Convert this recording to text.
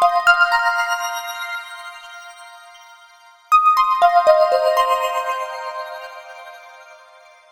you